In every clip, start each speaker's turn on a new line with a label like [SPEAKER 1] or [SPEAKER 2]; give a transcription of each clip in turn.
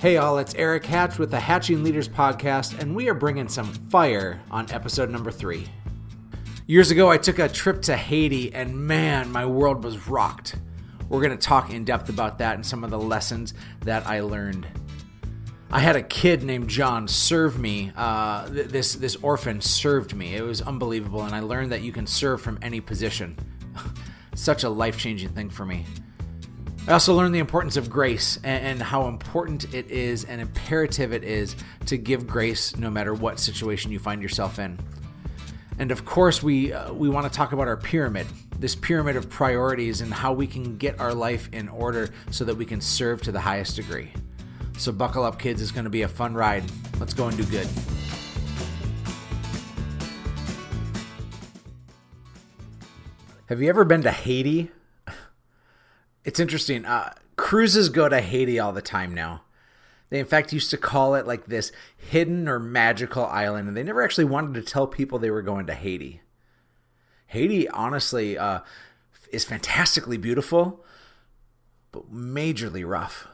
[SPEAKER 1] Hey, all, it's Eric Hatch with the Hatching Leaders Podcast, and we are bringing some fire on episode number three. Years ago, I took a trip to Haiti, and man, my world was rocked. We're going to talk in depth about that and some of the lessons that I learned. I had a kid named John serve me. Uh, th- this this orphan served me. It was unbelievable, and I learned that you can serve from any position. Such a life changing thing for me. I also learned the importance of grace and, and, how important it is and imperative it is to give grace no matter what situation you find yourself in. And of course, we uh, we want to talk about our pyramid, this pyramid of priorities, and how we can get our life in order so that we can serve to the highest degree. So buckle up, kids. It's going to be a fun ride. Let's go and do good. Have you ever been to Haiti? It's interesting. Uh, cruises go to Haiti all the time now. They, in fact, used to call it like this hidden or magical island, and they never actually wanted to tell people they were going to Haiti. Haiti, honestly, uh, is fantastically beautiful, but majorly rough.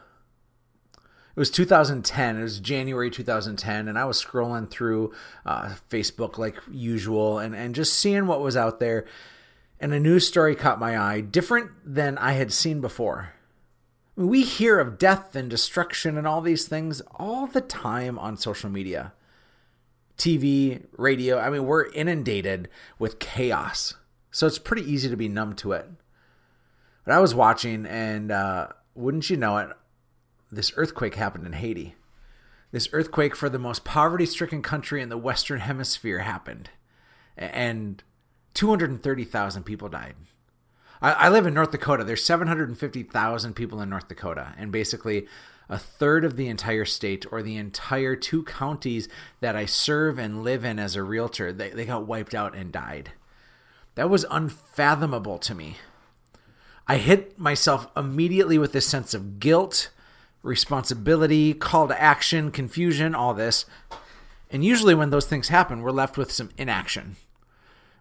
[SPEAKER 1] It was 2010. It was January 2010, and I was scrolling through uh, Facebook like usual and, and just seeing what was out there and a news story caught my eye, different than I had seen before. We hear of death and destruction and all these things all the time on social media. TV, radio, I mean, we're inundated with chaos. So it's pretty easy to be numb to it. But I was watching, and uh, wouldn't you know it, this earthquake happened in Haiti. This earthquake for the most poverty stricken country in the Western Hemisphere happened. And 230,000 people died. I, I, live in North Dakota. There's 750,000 people in North Dakota, and basically a third of the entire state or the entire two counties that I serve and live in as a realtor, they, they got wiped out and died. That was unfathomable to me. I hit myself immediately with this sense of guilt, responsibility, call to action, confusion, all this. And usually when those things happen, we're left with some inaction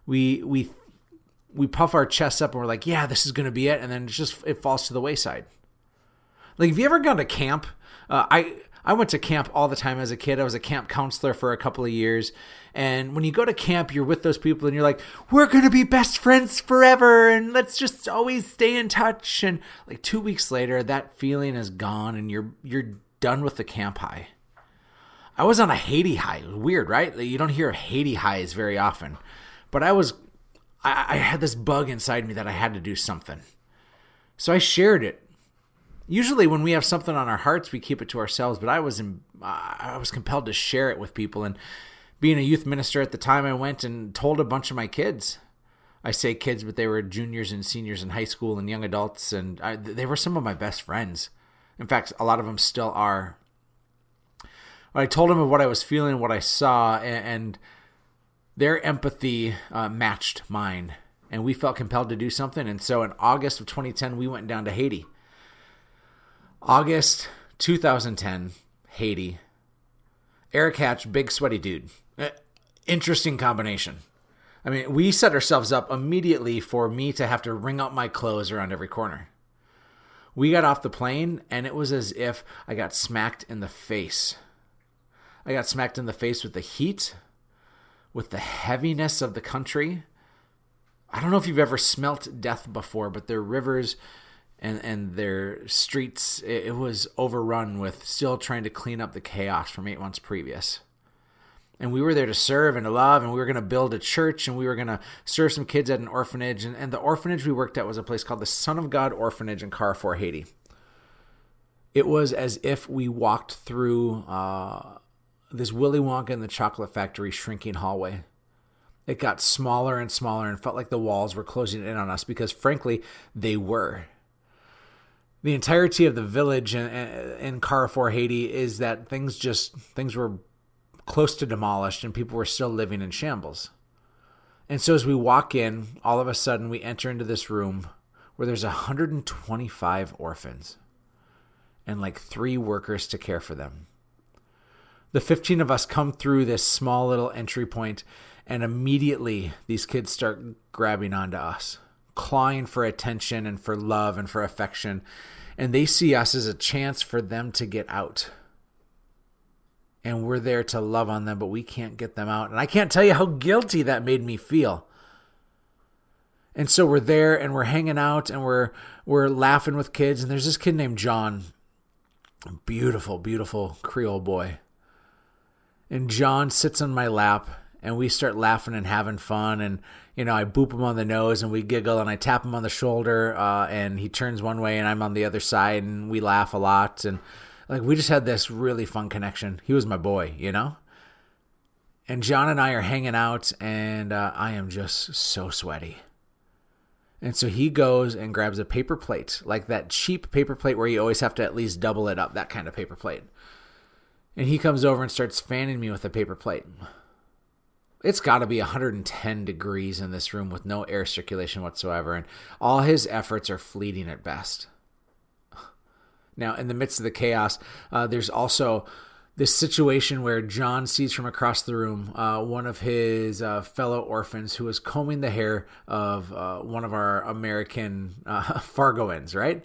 [SPEAKER 1] we we we puff our chests up and we're like, yeah, this is to be it, and then it just it falls to the wayside. Like, have you ever gone to camp? Uh, I I went to camp all the time as a kid. I was a camp counselor for a couple of years. And when you go to camp, you're with those people and you're like, we're to be best friends forever and let's just always stay in touch. And like 2 weeks later, that feeling is gone and you're you're done with the camp high. I was on a Haiti high. Weird, right? You don't hear Haiti highs very often. But I was, I, I had this bug inside me that I had to do something. So I shared it. Usually, when we have something on our hearts, we keep it to ourselves. But I was, in, I was compelled to share it with people. And being a youth minister at the time, I went and told a bunch of my kids. I say kids, but they were juniors and seniors in high school and young adults, and I, they were some of my best friends. In fact, a lot of them still are. I told them of what I was feeling, what I saw, and, and their empathy uh, matched mine, and we felt compelled to do something. And so in August of 2010, we went down to Haiti. August 2010, Haiti. Eric Hatch, big sweaty dude. Uh, interesting combination. I mean, we set ourselves up immediately for me to have to wring out my clothes around every corner. We got off the plane, and it was as if I got smacked in the face. I got smacked in the face with the heat with the heaviness of the country. I don't know if you've ever smelt death before, but their rivers and and their streets it, it was overrun with still trying to clean up the chaos from eight months previous. And we were there to serve and to love, and we were going to build a church, and we were going to serve some kids at an orphanage. And, and the orphanage we worked at was a place called the Son of God Orphanage in Carrefour, Haiti. It was as if we walked through uh, this Willy Wonka and the Chocolate Factory shrinking hallway. It got smaller and smaller and felt like the walls were closing in on us because, frankly, they were. The entirety of the village in, Carrefour, Haiti, is that things just things were close to demolished and people were still living in shambles. And so, as we walk in, all of a sudden we enter into this room where there's 125 orphans and like three workers to care for them the 15 of us come through this small little entry point, and immediately these kids start grabbing onto us, clawing for attention and for love and for affection. And they see us as a chance for them to get out. and we're there to love on them, but we can't get them out. And I can't tell you how guilty that made me feel. And so we're there and we're hanging out and we're we're laughing with kids and there's this kid named John. Beautiful, beautiful Creole boy. And John sits on my lap and we start laughing and having fun and you know, I boop him on the nose and we giggle and I tap him on the shoulder uh, and he turns one way and I'm on the other side and we laugh a lot and like we just had this really fun connection. He was my boy, you know? And John and I are hanging out and uh, I am just so sweaty. And so he goes and grabs a paper plate, like that cheap paper plate where you always have to at least double it up, that kind of paper plate. And he comes over and starts fanning me with a paper plate. It's got to be 110 degrees in this room with no air circulation whatsoever, and all his efforts are fleeting at best. Now, in the midst of the chaos, uh, there's also this situation where John sees from across the room uh, one of his uh, fellow orphans who is combing the hair of uh, one of our American uh, Fargoans, right?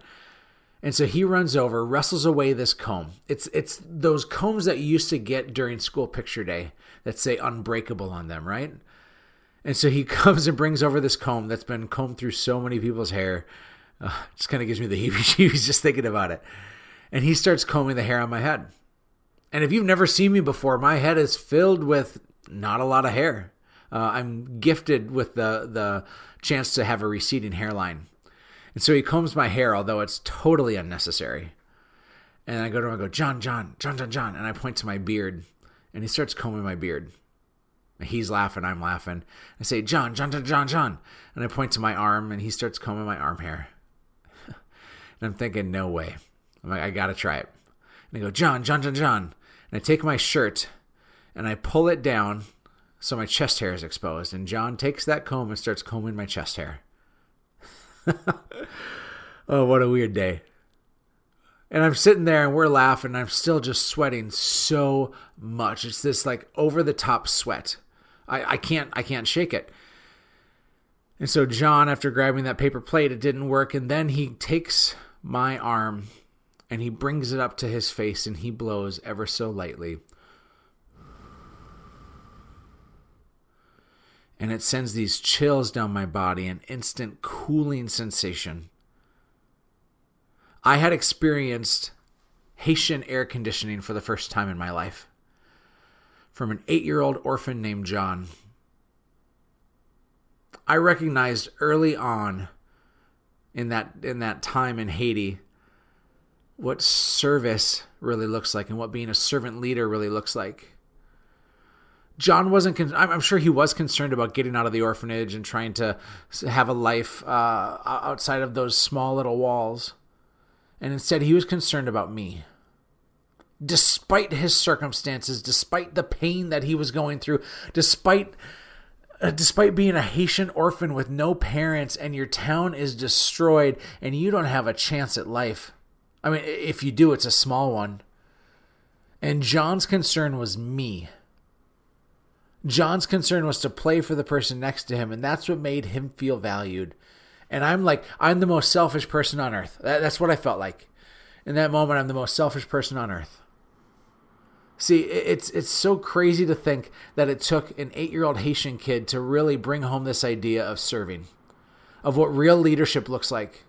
[SPEAKER 1] And so he runs over, wrestles away this comb. It's it's those combs that you used to get during school picture day that say unbreakable on them, right? And so he comes and brings over this comb that's been combed through so many people's hair. Uh, just kind of gives me the heebie-jeebies just thinking about it. And he starts combing the hair on my head and if you've never seen me before, my head is filled with not a lot of hair. Uh, I'm gifted with the the chance to have a receding hairline, and so he combs my hair, although it's totally unnecessary. And I go to him, I go, John, John, John, John, John, and I point to my beard, and he starts combing my beard. He's laughing, I'm laughing. I say, John, John, John, John, John, and I point to my arm, and he starts combing my arm hair. and I'm thinking, no way. I'm like, I gotta try it. And I go, John, John, John, John and I take my shirt and I pull it down so my chest hair is exposed. And John takes that comb and starts combing my chest hair. oh, what a weird day. And I'm sitting there and we're laughing. I'm still just sweating so much. It's this like over the top sweat. I, I can't I can't shake it. And so John, after grabbing that paper plate, it didn't work. And then he takes my arm and he brings it up to his face and he blows ever so lightly. And it sends these chills down my body, an instant cooling sensation. I had experienced Haitian air conditioning for the first time in my life from an eight year old orphan named John. I recognized early on in that in that time in Haiti what service really looks like and what being a servant leader really looks like. John wasn't. Con- I'm sure he was concerned about getting out of the orphanage and trying to have a life uh, outside of those small little walls, and instead he was concerned about me. Despite his circumstances, despite the pain that he was going through, despite uh, despite being a Haitian orphan with no parents, and your town is destroyed, and you don't have a chance at life I mean, if you do, it's a small one. And John's concern was me. John's concern was to play for the person next to him, and that's what made him feel valued. And I'm like, I'm the most selfish person on earth. that's what I felt like. In that moment, I'm the most selfish person on earth. See, it's it's so crazy to think that it took an eight year old Haitian kid to really bring home this idea of serving, of what real leadership looks like.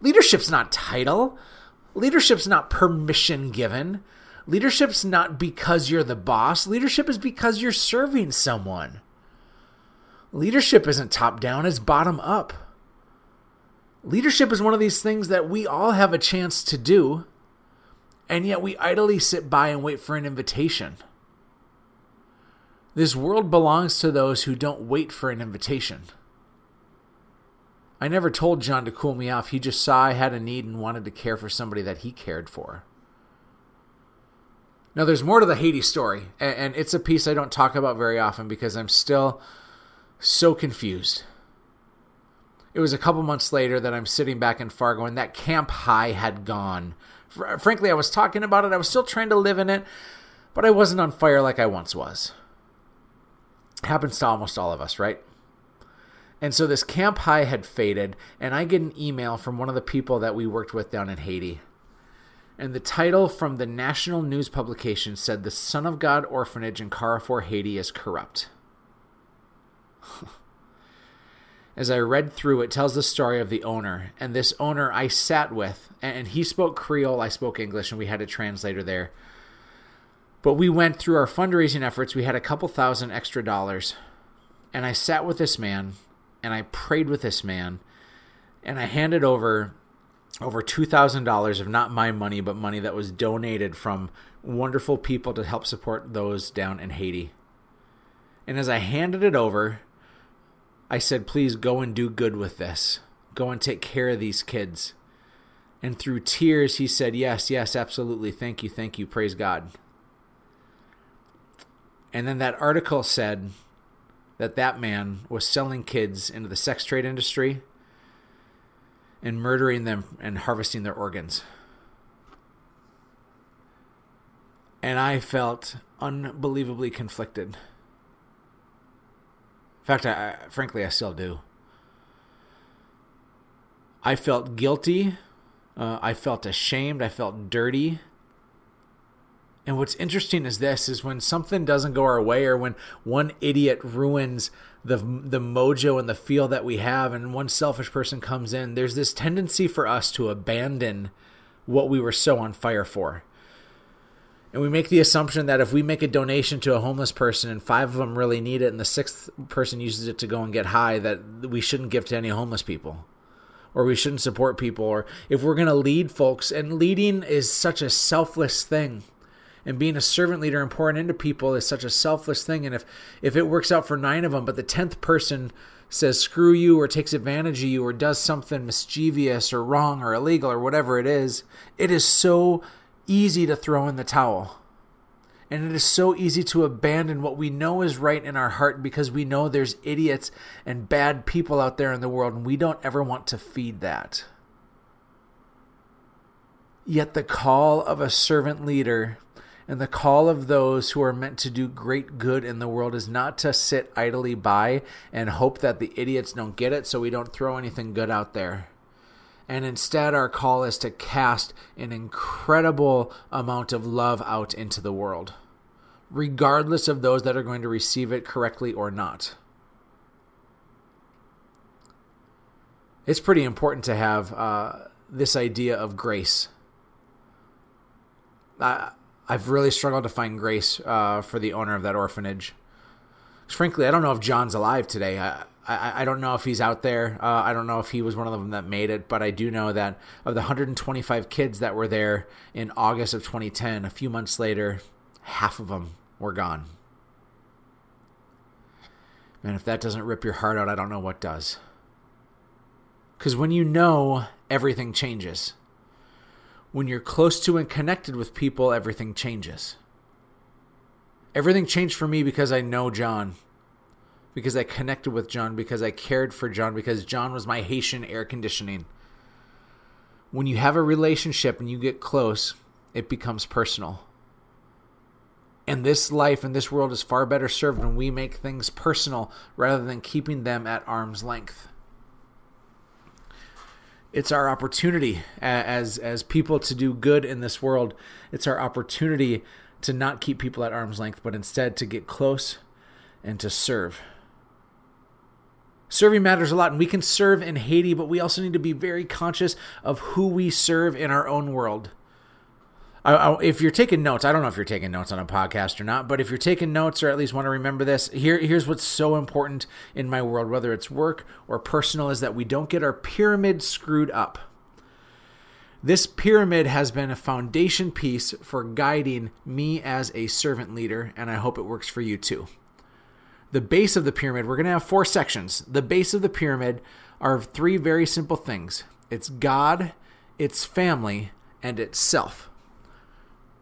[SPEAKER 1] Leadership's not title. Leadership's not permission given. Leadership's not because you're the boss. Leadership is because you're serving someone. Leadership isn't top down, it's bottom up. Leadership is one of these things that we all have a chance to do, and yet we idly sit by and wait for an invitation. This world belongs to those who don't wait for an invitation. I never told John to cool me off. He just saw I had a need and wanted to care for somebody that he cared for. Now, there's more to the Haiti story, and it's a piece I don't talk about very often because I'm still so confused. It was a couple months later that I'm sitting back in Fargo, and that camp high had gone. Frankly, I was talking about it, I was still trying to live in it, but I wasn't on fire like I once was. Happens to almost all of us, right? And so this camp high had faded, and I get an email from one of the people that we worked with down in Haiti. And the title from the national news publication said the Son of God orphanage in Carrefour, Haiti is corrupt. As I read through, it tells the story of the owner. And this owner I sat with, and he spoke Creole, I spoke English, and we had a translator there. But we went through our fundraising efforts. We had a couple thousand extra dollars. And I sat with this man, and I prayed with this man, and I handed over over $2,000 of not my money, but money that was donated from wonderful people to help support those down in Haiti. And as I handed it over, I said, please go and do good with this. Go and take care of these kids. And through tears, he said, Yes, yes, absolutely. Thank you, thank you. Praise God. And then that article said that that man was selling kids into the sex trade industry and murdering them and harvesting their organs. And I felt unbelievably conflicted. In fact, I, frankly, I still do. I felt guilty. Uh, I felt ashamed. I felt dirty. And what's interesting is this is when something doesn't go our way or when one idiot ruins the the mojo and the feel that we have and one selfish person comes in, there's this tendency for us to abandon what we were so on fire for. And we make the assumption that if we make a donation to a homeless person and five of them really need it and the sixth person uses it to go and get high, that we shouldn't give to any homeless people or we shouldn't support people or if we're going to lead folks and leading is such a selfless thing and being a servant leader and pouring into people is such a selfless thing and if if it works out for 9 of them but the 10th person says screw you or takes advantage of you or does something mischievous or wrong or illegal or whatever it is it is so easy to throw in the towel and it is so easy to abandon what we know is right in our heart because we know there's idiots and bad people out there in the world, and we don't ever want to feed that. Yet the call of a servant leader and the call of those who are meant to do great good in the world is not to sit idly by and hope that the idiots don't get it so we don't throw anything good out there. And instead, our call is to cast an incredible amount of love out into the world, regardless of those that are going to receive it correctly or not. It's pretty important to have uh, this idea of grace. I, I've really struggled to find grace uh, for the owner of that orphanage. Frankly, I don't know if John's alive today. I, I, I don't know if he's out there. Uh, I don't know if he was one of them that made it, but I do know that of the 125 kids that were there in August of 2010, a few months later, half of them were gone. Man, if that doesn't rip your heart out, I don't know what does. Because when you know, everything changes when you're close to and connected with people, everything changes. Everything changed for me because I know John, because I connected with John, because I cared for John, because John was my Haitian air conditioning. When you have a relationship and you get close, it becomes personal. And this life and this world is far better served when we make things personal rather than keeping them at arm's length it's our opportunity as as people to do good in this world. It's our opportunity to not keep people at arm's length, but instead to get close and to serve. Serving matters a lot, and we can serve in Haiti, but we also need to be very conscious of who we serve in our own world. I, I, if you're taking notes, I don't know if you're taking notes on a podcast or not, but if you're taking notes or at least want to remember this, here here's what's so important in my world, whether it's work or personal, is that we don't get our pyramid screwed up. This pyramid has been a foundation piece for guiding me as a servant leader, and I hope it works for you too. The base of the pyramid, we're going to have four sections. The base of the pyramid are three very simple things it's God, it's family, and it's self.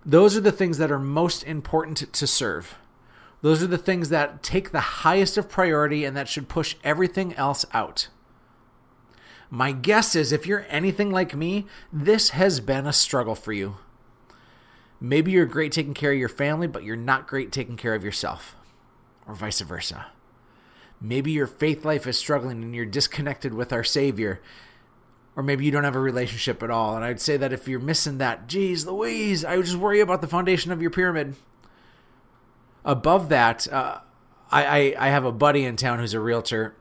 [SPEAKER 1] Those are the things that are most important to serve. Those are the things that take the highest of priority and that should push everything else out. My guess is if you're anything like me, this has been a struggle for you. Maybe you're great taking care of your family, but you're not great taking care of yourself, or vice versa. Maybe your faith life is struggling and you're disconnected with our Savior, Or maybe you don't have a relationship at all. And I'd say that if you're missing that, geez, Louise, I would just worry about the foundation of your pyramid. Above that, uh, I, I, I have a buddy in town who's a realtor,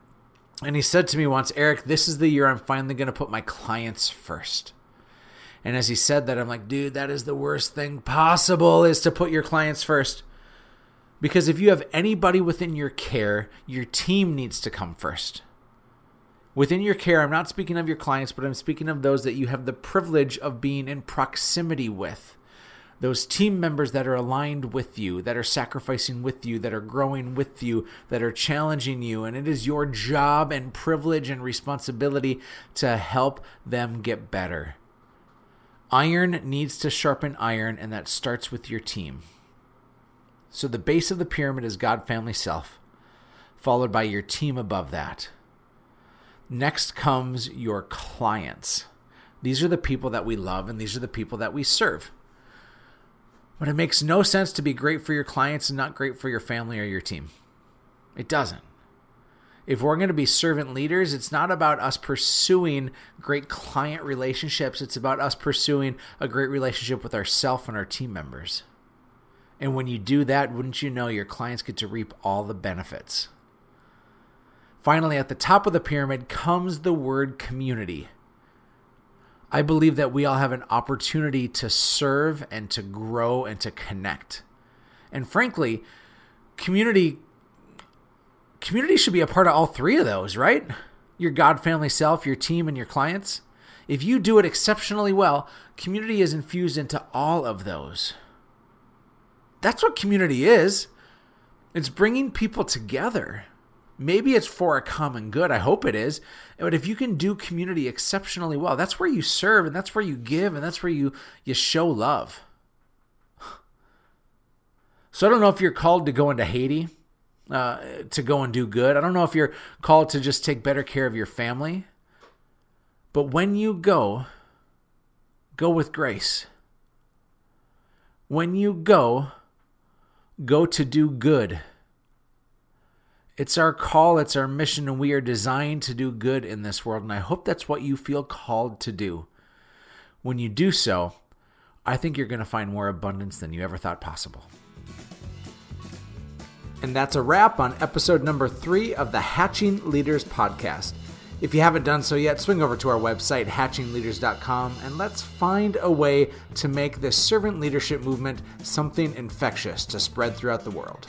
[SPEAKER 1] and he said to me once, Eric, this is the year I'm finally going to put my clients first. And as he said that, I'm like, dude, that is the worst thing possible is to put your clients first. Because if you have anybody within your care, your team needs to come first. Within your care, I'm not speaking of your clients, but I'm speaking of those that you have the privilege of being in proximity with. Those team members that are aligned with you, that are sacrificing with you, that are growing with you, that are challenging you. And it is your job and privilege and responsibility to help them get better. Iron needs to sharpen iron, and that starts with your team. So the base of the pyramid is God, family, self, followed by your team above that. Next comes your clients. These are the people that we love, and these are the people that we serve. But it makes no sense to be great for your clients and not great for your family or your team. It doesn't if we're going to be servant leaders, it's not about us pursuing great client relationships. It's about us pursuing a great relationship with ourselves and our team members. And when you do that, wouldn't you know your clients get to reap all the benefits? Finally, at the top of the pyramid comes the word community. I believe that we all have an opportunity to serve and to grow and to connect. And frankly, community community should be a part of all three of those, right? Your God family self, your team, and your clients. If you do it exceptionally well, community is infused into all of those. That's what community is. It's bringing people together. Maybe it's for a common good. I hope it is. But if you can do community exceptionally well, that's where you serve and that's where you give and that's where you, you show love. So I don't know if you're called to go into Haiti uh, to go and do good. I don't know if you're called to just take better care of your family. But when you go, go with grace. When you go, go to do good. It's our call, it's our mission, and we are designed to do good in this world. And I hope that's what you feel called to do. When you do so, I think you're going to find more abundance than you ever thought possible. And that's a wrap on episode number three of the Hatching Leaders podcast. If you haven't done so yet, swing over to our website, hatchingleaders.com, and let's find a way to make this servant leadership movement something infectious to spread throughout the world.